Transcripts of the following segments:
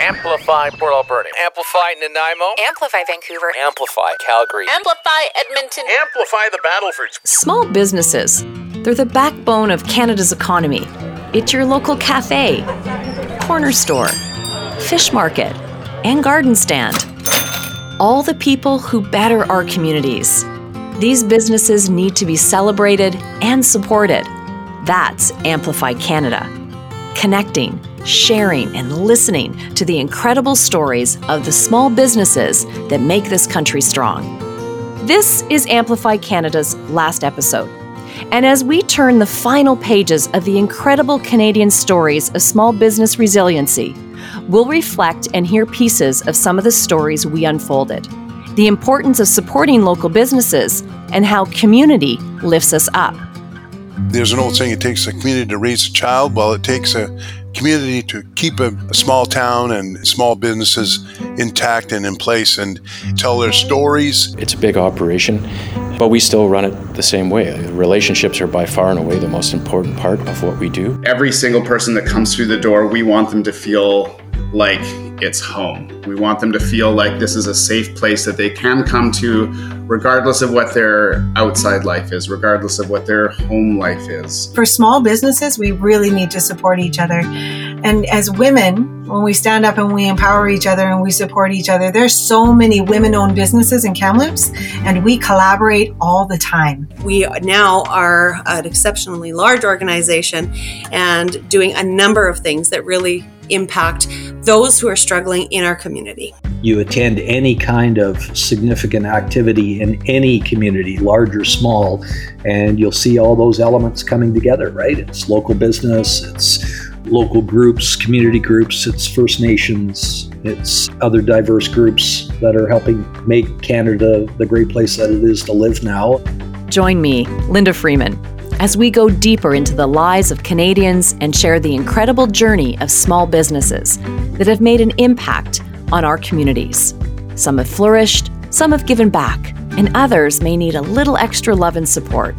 Amplify Port Alberni. Amplify Nanaimo. Amplify Vancouver. Amplify Calgary. Amplify Edmonton. Amplify the Battlefords. Small businesses, they're the backbone of Canada's economy. It's your local cafe, corner store, fish market, and garden stand. All the people who better our communities. These businesses need to be celebrated and supported. That's Amplify Canada. Connecting, sharing, and listening to the incredible stories of the small businesses that make this country strong. This is Amplify Canada's last episode. And as we turn the final pages of the incredible Canadian stories of small business resiliency, we'll reflect and hear pieces of some of the stories we unfolded, the importance of supporting local businesses, and how community lifts us up. There's an old saying it takes a community to raise a child. Well, it takes a community to keep a, a, small town and small businesses intact and in place and tell their stories. It's a big operation, but we still run it the same way. Relationships are by far and away the most important part of what we do. Every single person that comes through the door, we want them to feel like it's home. We want them to feel like this is a safe place that they can come to, regardless of what their outside life is, regardless of what their home life is. For small businesses, we really need to support each other. And as women, when we stand up and we empower each other and we support each other, there's so many women owned businesses in Kamloops, and we collaborate all the time. We now are an exceptionally large organization and doing a number of things that really impact those who are struggling in our community. You attend any kind of significant activity in any community, large or small, and you'll see all those elements coming together, right? It's local business, it's local groups, community groups, it's First Nations, it's other diverse groups that are helping make Canada the great place that it is to live now. Join me, Linda Freeman, as we go deeper into the lives of Canadians and share the incredible journey of small businesses that have made an impact on our communities. Some have flourished, some have given back, and others may need a little extra love and support.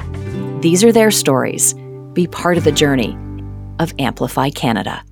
These are their stories. Be part of the journey of Amplify Canada.